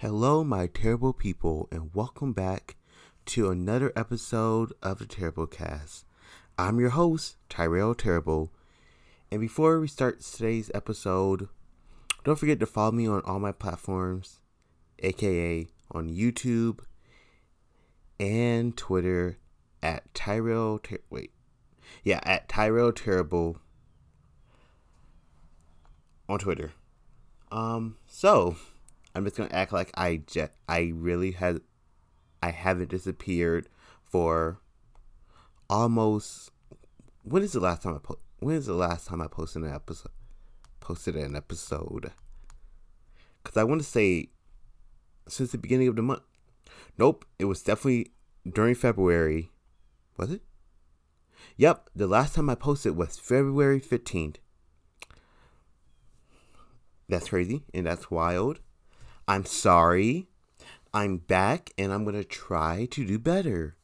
Hello, my terrible people, and welcome back to another episode of the Terrible Cast. I'm your host, Tyrell Terrible, and before we start today's episode, don't forget to follow me on all my platforms, aka on YouTube and Twitter at Tyrell. Ter- wait, yeah, at Tyrell Terrible on Twitter. Um, so I'm just gonna act like I just I really had I haven't disappeared for almost when is the last time I po- when is the last time I posted an episode posted an episode? Because I want to say since the beginning of the month. Nope it was definitely during February. Was it? Yep the last time I posted was February 15th that's crazy and that's wild I'm sorry. I'm back and I'm going to try to do better.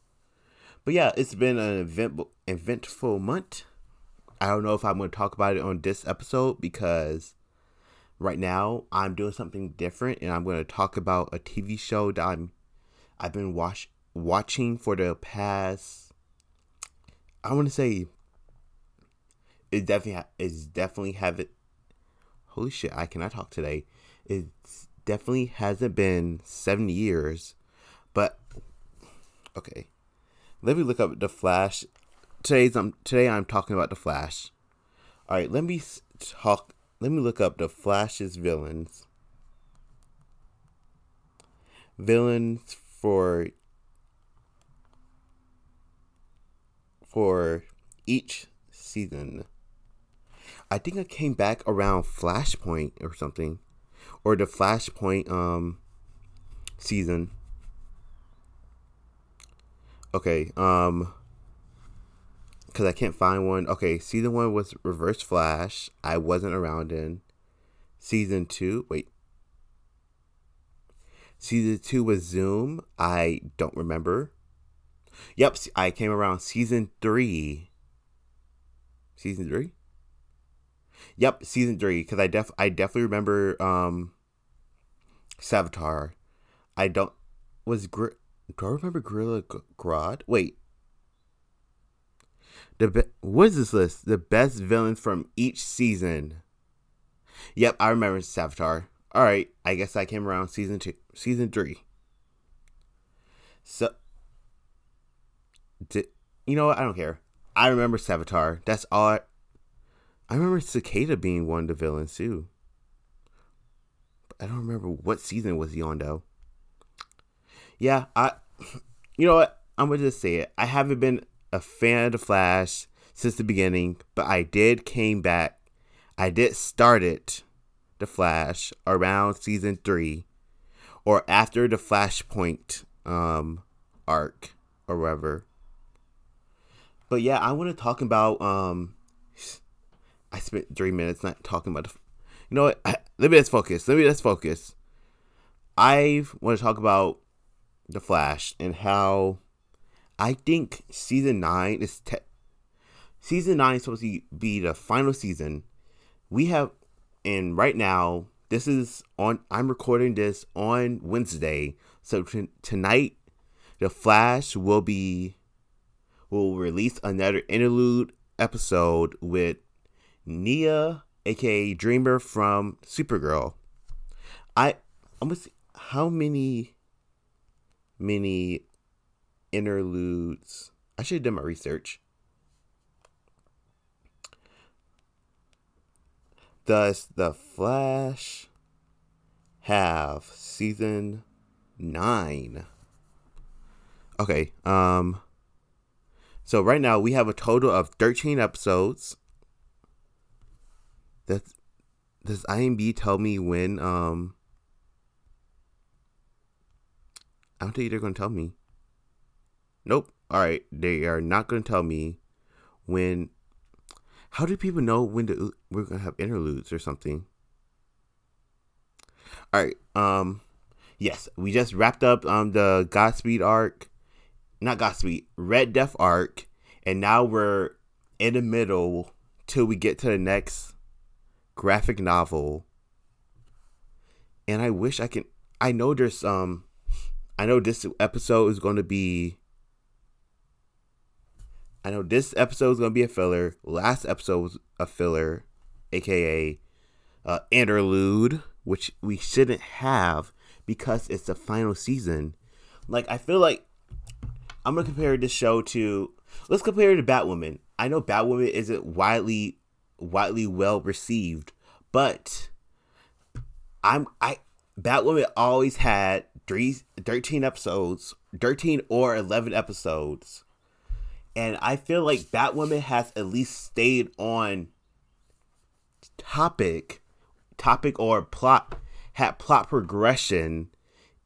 But yeah, it's been an event, eventful month. I don't know if I'm going to talk about it on this episode because right now I'm doing something different and I'm going to talk about a TV show that I'm I've been watch, watching for the past I want to say it definitely is definitely have it Holy shit, I cannot talk today. It's definitely hasn't been seven years, but okay. Let me look up the Flash. Today's I'm today I'm talking about the Flash. All right, let me talk. Let me look up the Flash's villains. Villains for for each season. I think I came back around Flashpoint or something or the Flashpoint um season. Okay, um cuz I can't find one. Okay, season 1 was Reverse Flash. I wasn't around in. Season 2, wait. Season 2 was Zoom. I don't remember. Yep, I came around season 3. Season 3? Yep, season 3 cuz I def I definitely remember um Savitar. I don't was Gr- do I remember Gorilla Grodd? Wait. The be- what is this list? The best villains from each season. Yep, I remember Savitar. All right, I guess I came around season two, season three. So, did, you know what? I don't care. I remember Savitar. That's all. I, I remember Cicada being one of the villains too. I don't remember what season was he on though. Yeah, I. You know what? I'm gonna just say it. I haven't been a fan of the Flash since the beginning, but I did came back. I did start it, the Flash, around season three, or after the Flashpoint um arc or whatever. But yeah, I want to talk about um. I spent three minutes not talking about the you know what? Let me let's focus. Let me let's focus. I want to talk about the Flash and how I think season nine is te- season nine is supposed to be the final season. We have, and right now this is on. I'm recording this on Wednesday, so t- tonight the Flash will be will release another interlude episode with Nia aka Dreamer from Supergirl. I I'm see how many many interludes. I should have done my research. Does the Flash have season nine? Okay, um so right now we have a total of 13 episodes that's does IMDb tell me when um I don't think they're gonna tell me. Nope. Alright, they are not gonna tell me when how do people know when to, we're gonna have interludes or something? Alright, um yes, we just wrapped up um the Godspeed arc. Not Godspeed, Red Death arc, and now we're in the middle till we get to the next graphic novel. And I wish I can I know there's um I know this episode is going to be I know this episode is going to be a filler. Last episode was a filler, aka uh, interlude, which we shouldn't have because it's the final season. Like I feel like I'm gonna compare this show to let's compare it to Batwoman. I know Batwoman isn't widely widely well received, but I'm I Batwoman always had three, 13 episodes, 13 or 11 episodes. And I feel like Batwoman has at least stayed on topic, topic or plot, had plot progression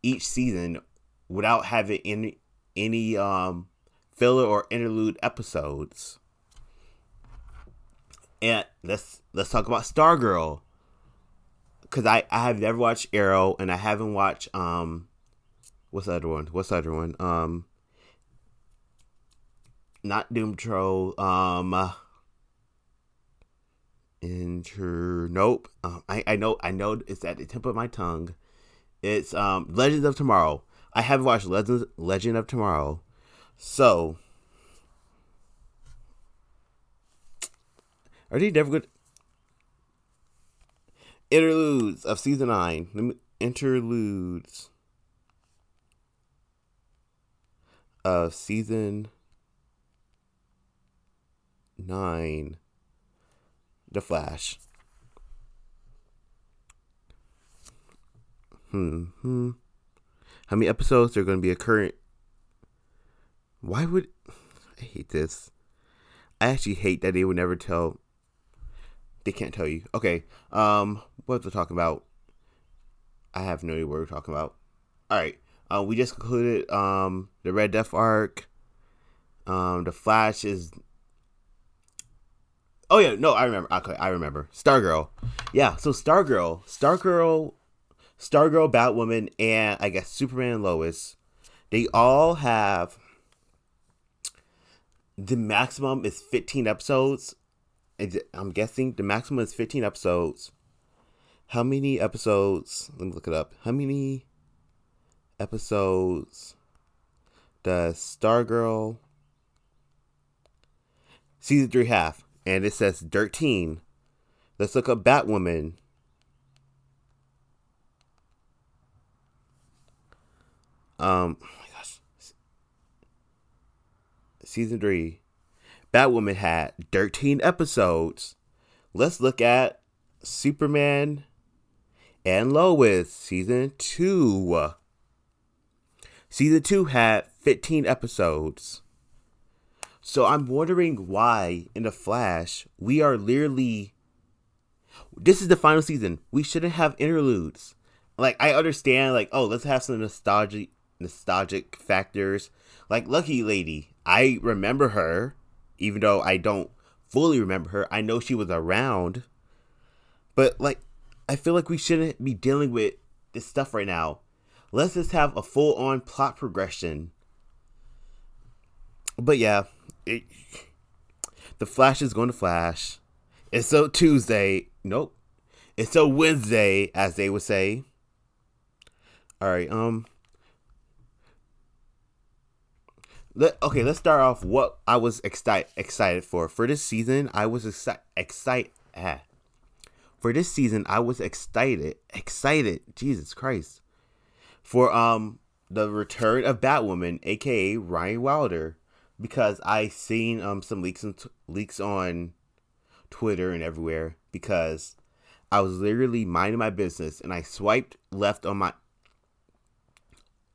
each season without having any any um filler or interlude episodes. And let's let's talk about Stargirl. Cause I, I have never watched Arrow and I haven't watched um what's the other one? What's the other one? Um not Doom Patrol, um Inter Nope. Um, I, I know I know it's at the tip of my tongue. It's um Legends of Tomorrow. I haven't watched Legends Legend of Tomorrow. So are they never good? Interludes of season nine. Interludes of season nine. The Flash. Hmm. hmm. How many episodes are going to be occurring? Why would I hate this? I actually hate that they would never tell. They can't tell you. Okay. Um. What we're talking about? I have no idea what we're talking about. All right. Uh, we just concluded um the Red Death arc. Um, the Flash is Oh yeah, no, I remember. Okay, I remember. Stargirl. Yeah, so Stargirl, Stargirl, Stargirl, Batwoman, and I guess Superman and Lois, they all have the maximum is 15 episodes. I'm guessing the maximum is 15 episodes. How many episodes? Let me look it up. How many episodes does Stargirl season 3 have? and it says 13. Let's look up Batwoman. Um, oh my gosh. Season 3. Batwoman had 13 episodes. Let's look at Superman and Lois, season 2. Season 2 had 15 episodes. So I'm wondering why in the Flash we are literally this is the final season. We shouldn't have interludes. Like I understand like oh, let's have some nostalgic nostalgic factors. Like Lucky Lady, I remember her even though I don't fully remember her. I know she was around. But like I feel like we shouldn't be dealing with this stuff right now. Let's just have a full on plot progression. But yeah, it, the Flash is going to flash. It's so Tuesday. Nope. It's so Wednesday, as they would say. All right. Um. Let, okay, let's start off what I was excited excited for for this season. I was excited ah. for this season. I was excited excited. Jesus Christ, for um the return of Batwoman, aka Ryan Wilder because I seen um some leaks and leaks on Twitter and everywhere because I was literally minding my business and I swiped left on my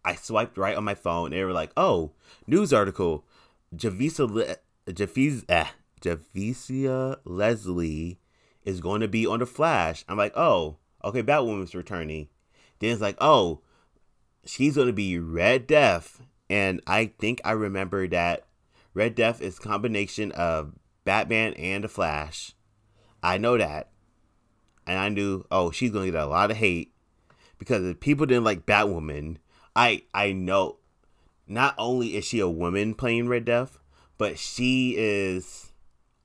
I swiped right on my phone and they were like, "Oh, news article. Javisa Le- Javiz eh, Javicia Leslie is going to be on the Flash." I'm like, "Oh, okay, Batwoman's returning." Then it's like, "Oh, she's going to be Red Death." And I think I remember that Red Death is combination of Batman and the Flash. I know that. And I knew, oh, she's gonna get a lot of hate because if people didn't like Batwoman, I I know not only is she a woman playing Red Death, but she is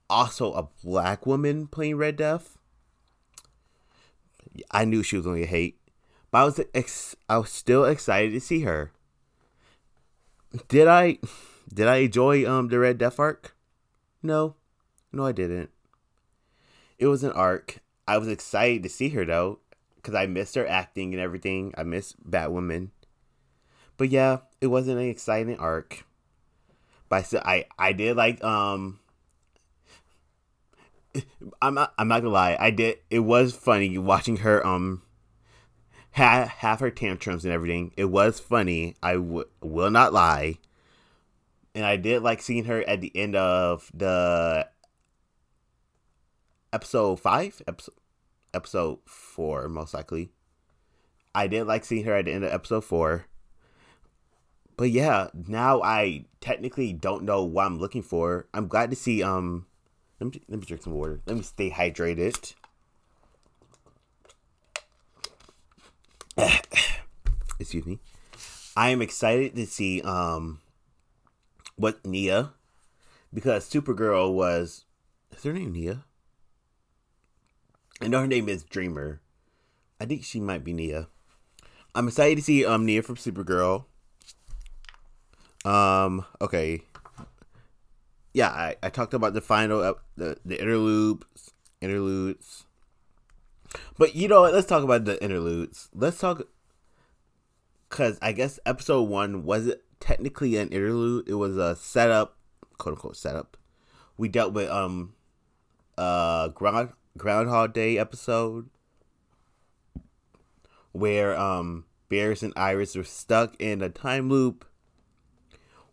also a black woman playing Red Death. I knew she was gonna hate. But I was ex- I was still excited to see her. Did I did I enjoy um the Red Death arc? No. No, I didn't. It was an arc. I was excited to see her though, because I missed her acting and everything. I miss Batwoman. But yeah, it wasn't an exciting arc. But I I, I did like um I'm not I'm not gonna lie, I did it was funny watching her um have, have her tantrums and everything. It was funny. I w- will not lie. And I did like seeing her at the end of the episode five, episode episode four, most likely. I did like seeing her at the end of episode four. But yeah, now I technically don't know what I'm looking for. I'm glad to see um let me let me drink some water. Let me stay hydrated. Excuse me. I am excited to see um what Nia because Supergirl was is her name Nia? I know her name is Dreamer. I think she might be Nia. I'm excited to see um Nia from Supergirl. Um okay. Yeah, I, I talked about the final uh, the the interludes interludes. But you know what? Let's talk about the interludes. Let's talk because I guess episode one wasn't technically an interlude. It was a setup, quote unquote setup. We dealt with um uh ground Groundhog Day episode where um Barry and Iris were stuck in a time loop.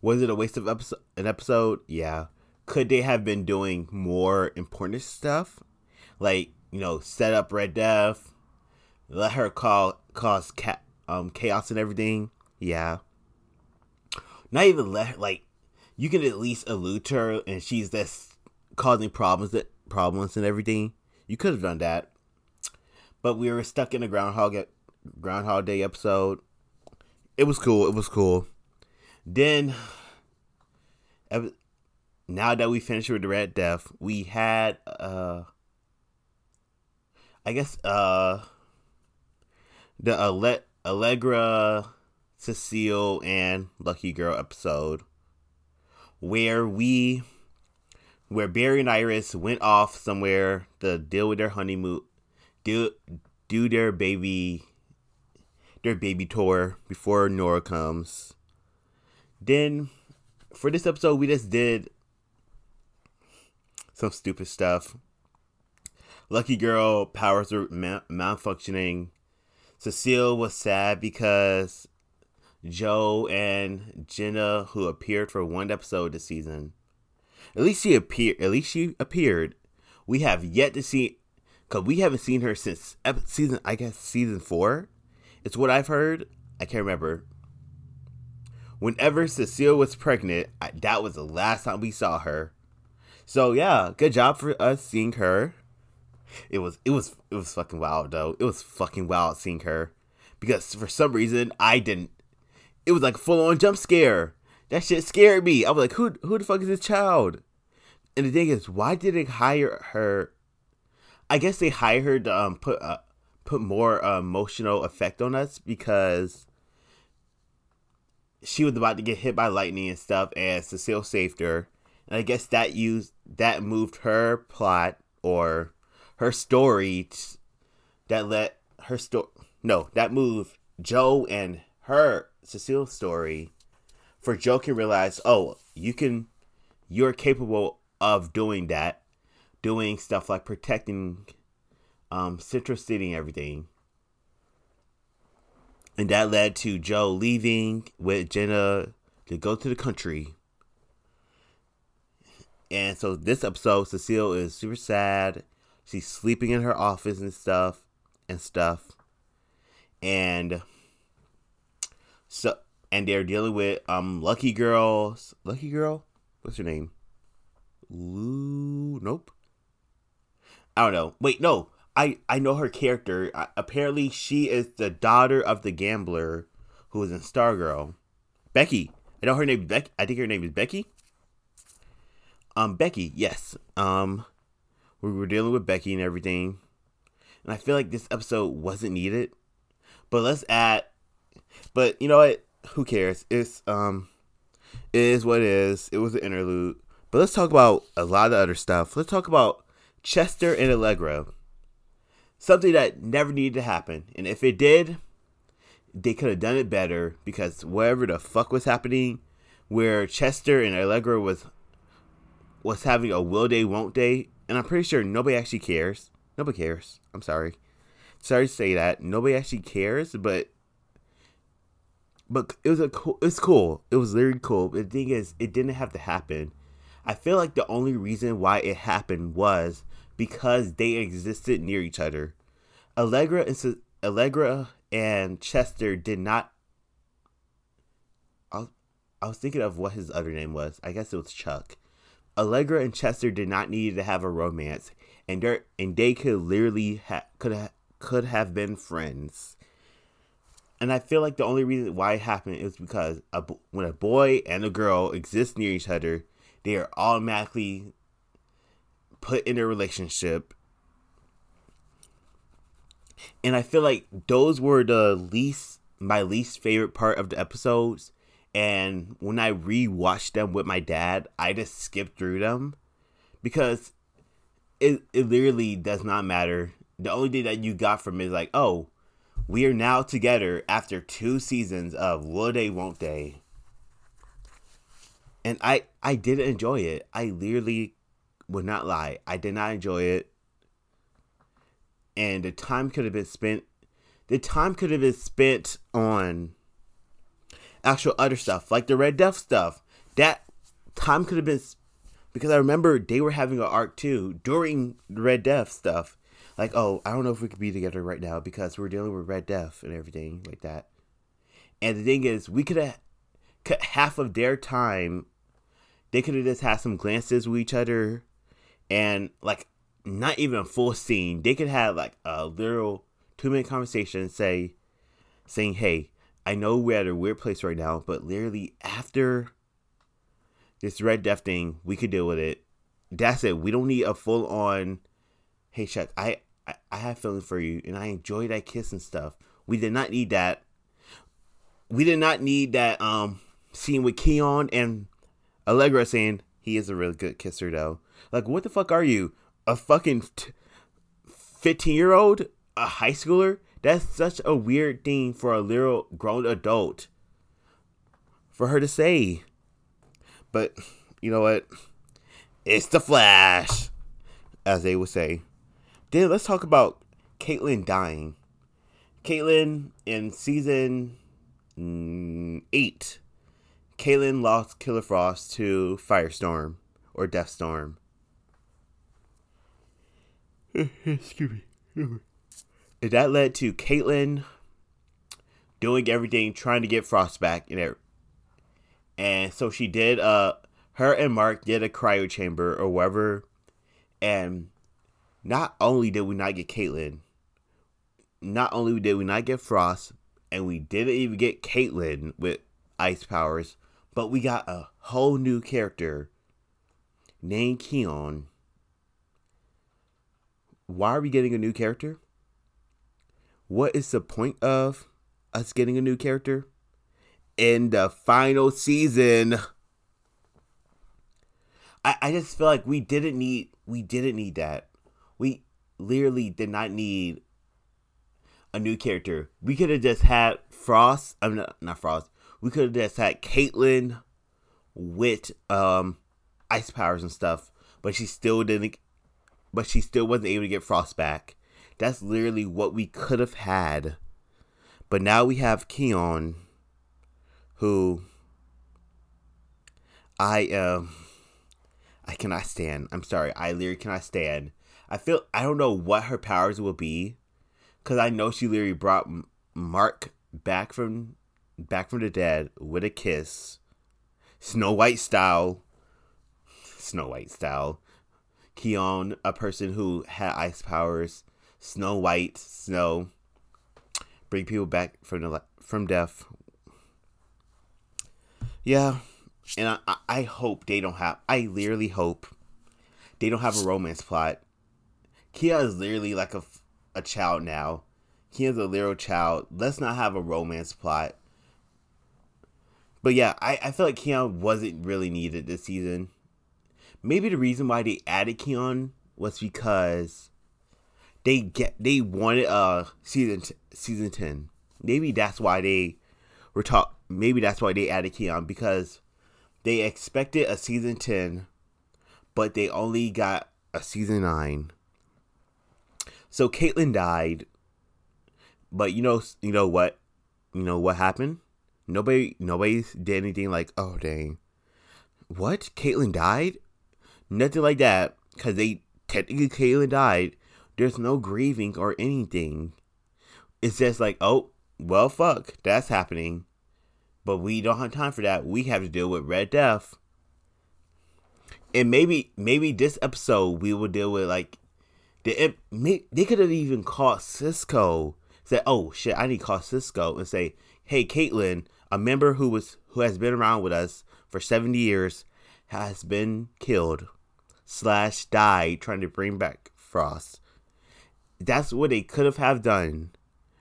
Was it a waste of episode an episode? Yeah. Could they have been doing more important stuff? Like, you know, set up Red Death, let her call cause cat um chaos and everything. Yeah. Not even let her, like you can at least allude to her and she's just causing problems that problems and everything. You could have done that. But we were stuck in a groundhog groundhog day episode. It was cool. It was cool. Then now that we finished with the Red Death, we had uh I guess uh the Ale- Allegra, Cecile, and Lucky Girl episode where we where Barry and Iris went off somewhere to deal with their honeymoon, do do their baby their baby tour before Nora comes. Then for this episode we just did some stupid stuff. Lucky Girl powers are malfunctioning. Cecile was sad because Joe and Jenna, who appeared for one episode this season, at least she appeared. At least she appeared. We have yet to see, cause we haven't seen her since season. I guess season four. It's what I've heard. I can't remember. Whenever Cecile was pregnant, I, that was the last time we saw her. So yeah, good job for us seeing her. It was it was it was fucking wild though. It was fucking wild seeing her because for some reason I didn't. It was like full on jump scare. That shit scared me. I was like, who who the fuck is this child? And the thing is, why did they hire her? I guess they hired her to um, put uh, put more uh, emotional effect on us because she was about to get hit by lightning and stuff, and Cecile saved her. And I guess that used that moved her plot or her story t- that let her story no that moved Joe and her Cecile's story for Joe can realize, oh, you can, you're capable of doing that, doing stuff like protecting um, Central City and everything. And that led to Joe leaving with Jenna to go to the country. And so this episode, Cecile is super sad. She's sleeping in her office and stuff and stuff. And so and they're dealing with um Lucky Girls. Lucky Girl, what's her name? Lou? Nope. I don't know. Wait, no. I I know her character. Apparently, she is the daughter of the gambler who was in Stargirl. Becky. I know her name. Becky. I think her name is Becky. Um, Becky. Yes. Um, we were dealing with Becky and everything, and I feel like this episode wasn't needed. But let's add. But you know what? Who cares? It's um, it is what it is. It was an interlude. But let's talk about a lot of other stuff. Let's talk about Chester and Allegra. Something that never needed to happen, and if it did, they could have done it better because whatever the fuck was happening, where Chester and Allegra was was having a will day won't day, and I'm pretty sure nobody actually cares. Nobody cares. I'm sorry. Sorry to say that. Nobody actually cares, but but it was a cool it's cool. It was very cool. But the thing is, it didn't have to happen. I feel like the only reason why it happened was because they existed near each other. Allegra and Allegra and Chester did not. I was, I was thinking of what his other name was. I guess it was Chuck. Allegra and Chester did not need to have a romance, and they and they could literally ha- could ha- could have been friends. And I feel like the only reason why it happened is because a, when a boy and a girl exist near each other, they are automatically put in a relationship. And I feel like those were the least my least favorite part of the episodes and when I rewatched them with my dad, I just skipped through them because it it literally does not matter. The only thing that you got from it is like, oh, we are now together after two seasons of Will They Won't They. And I I did enjoy it. I literally would not lie. I did not enjoy it. And the time could have been spent the time could have been spent on actual other stuff, like the Red Death stuff. That time could have been because I remember they were having an arc too during the Red Death stuff. Like, oh, I don't know if we could be together right now because we're dealing with Red Death and everything like that. And the thing is, we could have cut half of their time. They could have just had some glances with each other, and like not even a full scene. They could have like a little two minute conversation, say, saying, "Hey, I know we're at a weird place right now, but literally after this Red Death thing, we could deal with it. That's it. We don't need a full on. Hey, Chuck, I, I I have feelings for you, and I enjoy that kiss and stuff. We did not need that. We did not need that um scene with Keon and Allegra saying he is a really good kisser though. Like, what the fuck are you? A fucking fifteen year old? A high schooler? That's such a weird thing for a little grown adult for her to say. But you know what? It's the Flash, as they would say. Then let's talk about Caitlin dying. Caitlin in season mm, eight, Caitlin lost Killer Frost to Firestorm or Deathstorm. Excuse me that led to Caitlin doing everything, trying to get Frost back, and and so she did. Uh, her and Mark did a cryo chamber or whatever, and not only did we not get Caitlin, not only did we not get Frost, and we didn't even get Caitlin with ice powers, but we got a whole new character named Keon. Why are we getting a new character? what is the point of us getting a new character in the final season? I, I just feel like we didn't need we didn't need that. We literally did not need a new character. We could have just had Frost. I'm not not Frost. We could have just had Caitlin with um ice powers and stuff, but she still didn't. But she still wasn't able to get Frost back. That's literally what we could have had. But now we have Keon, who I um I cannot stand. I'm sorry, I literally cannot stand. I feel I don't know what her powers will be, because I know she literally brought Mark back from back from the dead with a kiss, Snow White style. Snow White style. Keon, a person who had ice powers, Snow White, Snow, bring people back from the from death. Yeah, and I, I hope they don't have. I literally hope they don't have a romance plot. Kia is literally like a, a child now. Keon's a literal child. Let's not have a romance plot. But yeah, I, I feel like Keon wasn't really needed this season. Maybe the reason why they added Keon was because they get they wanted uh season t- season ten. Maybe that's why they were talk. Maybe that's why they added Keon because they expected a season ten, but they only got a season nine. So Caitlin died, but you know you know what you know what happened. Nobody nobody did anything like oh dang, what Caitlin died, nothing like that because they technically Caitlin died. There's no grieving or anything. It's just like oh well fuck that's happening, but we don't have time for that. We have to deal with Red Death. And maybe maybe this episode we will deal with like they, they could have even called Cisco. Said, "Oh shit, I need to call Cisco and say, hey, Caitlin, a member who was who has been around with us for seventy years, has been killed slash died trying to bring back Frost. That's what they could have have done,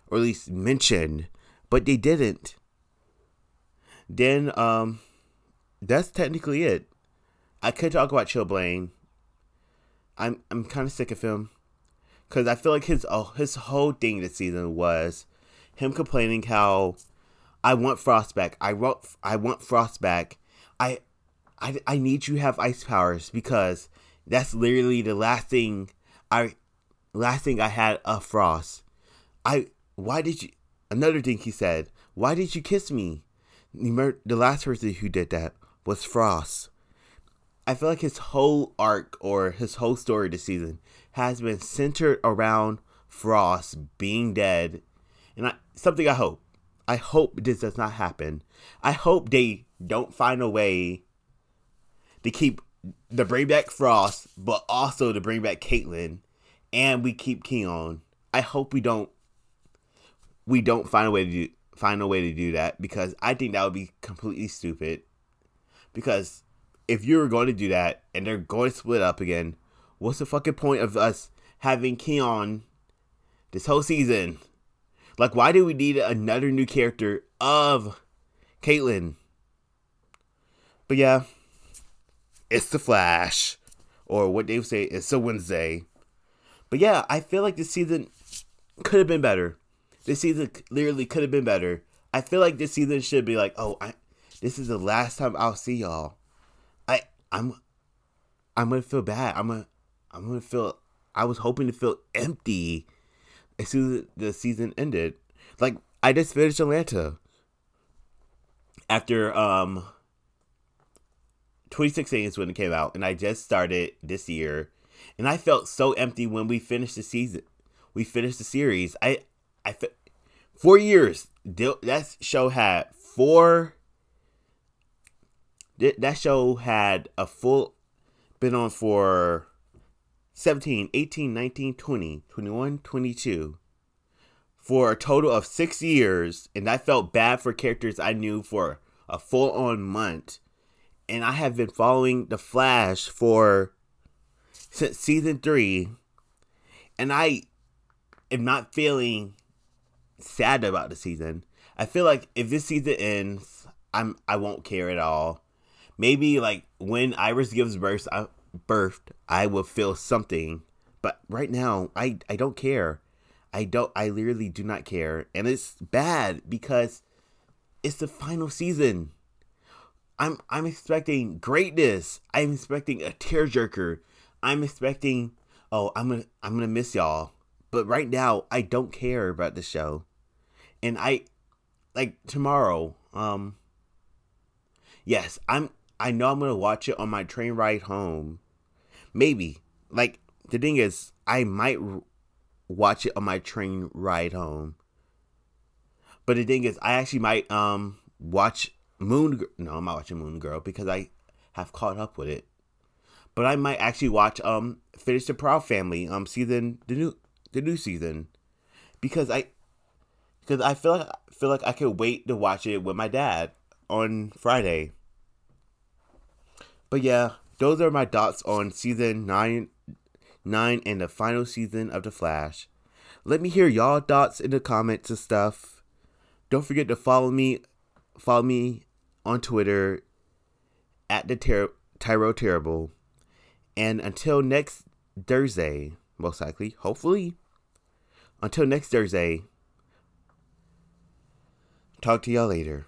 or at least mentioned, but they didn't. Then, um, that's technically it. I could talk about Chillblaine I'm I'm kind of sick of him because I feel like his uh, his whole thing this season was him complaining how I want Frost back. I want I want Frost back. I I I need you to have ice powers because that's literally the last thing I last thing I had of Frost. I why did you another thing he said, why did you kiss me? The last person who did that was Frost. I feel like his whole arc or his whole story this season has been centered around Frost being dead, and I, something I hope. I hope this does not happen. I hope they don't find a way to keep the bring back Frost, but also to bring back Caitlin, and we keep Keon. I hope we don't we don't find a way to do find a way to do that because I think that would be completely stupid. Because if you were going to do that and they're going to split up again, what's the fucking point of us having Keon this whole season? Like, why do we need another new character of Caitlin? But yeah, it's the Flash, or what they say, it's a Wednesday. But yeah, I feel like this season could have been better. This season literally could have been better. I feel like this season should be like, oh, I, this is the last time I'll see y'all. I I'm I'm gonna feel bad. I'm gonna I'm gonna feel I was hoping to feel empty as soon as the season ended. Like I just finished Atlanta after um 2016 is when it came out, and I just started this year, and I felt so empty when we finished the season. We finished the series. I I four years. That show had four that show had a full been on for 17 18 19 20 21 22 for a total of six years and i felt bad for characters i knew for a full on month. And i have been following the flash for since season three. And i am not feeling sad about the season. I feel like if this season ends i'm i won't care at all. Maybe like when Iris gives birth, I, birth, I will feel something. But right now, I I don't care. I don't. I literally do not care, and it's bad because it's the final season. I'm I'm expecting greatness. I'm expecting a tearjerker. I'm expecting. Oh, I'm gonna I'm gonna miss y'all. But right now, I don't care about the show, and I like tomorrow. Um. Yes, I'm I know I'm gonna watch it on my train ride home. Maybe. Like the thing is, I might watch it on my train ride home. But the thing is, I actually might um watch Moon. No, I'm not watching Moon Girl because I have caught up with it. But I might actually watch um finish the Proud Family um season the new the new season because I because I feel like feel like I could wait to watch it with my dad on Friday. But yeah, those are my thoughts on season nine, nine, and the final season of The Flash. let me hear y'all thoughts in the comments and stuff. Don't forget to follow me follow me on Twitter at the ter- Tyrell Terrible. And until next Thursday, most likely, hopefully, until next Thursday, talk to y'all later.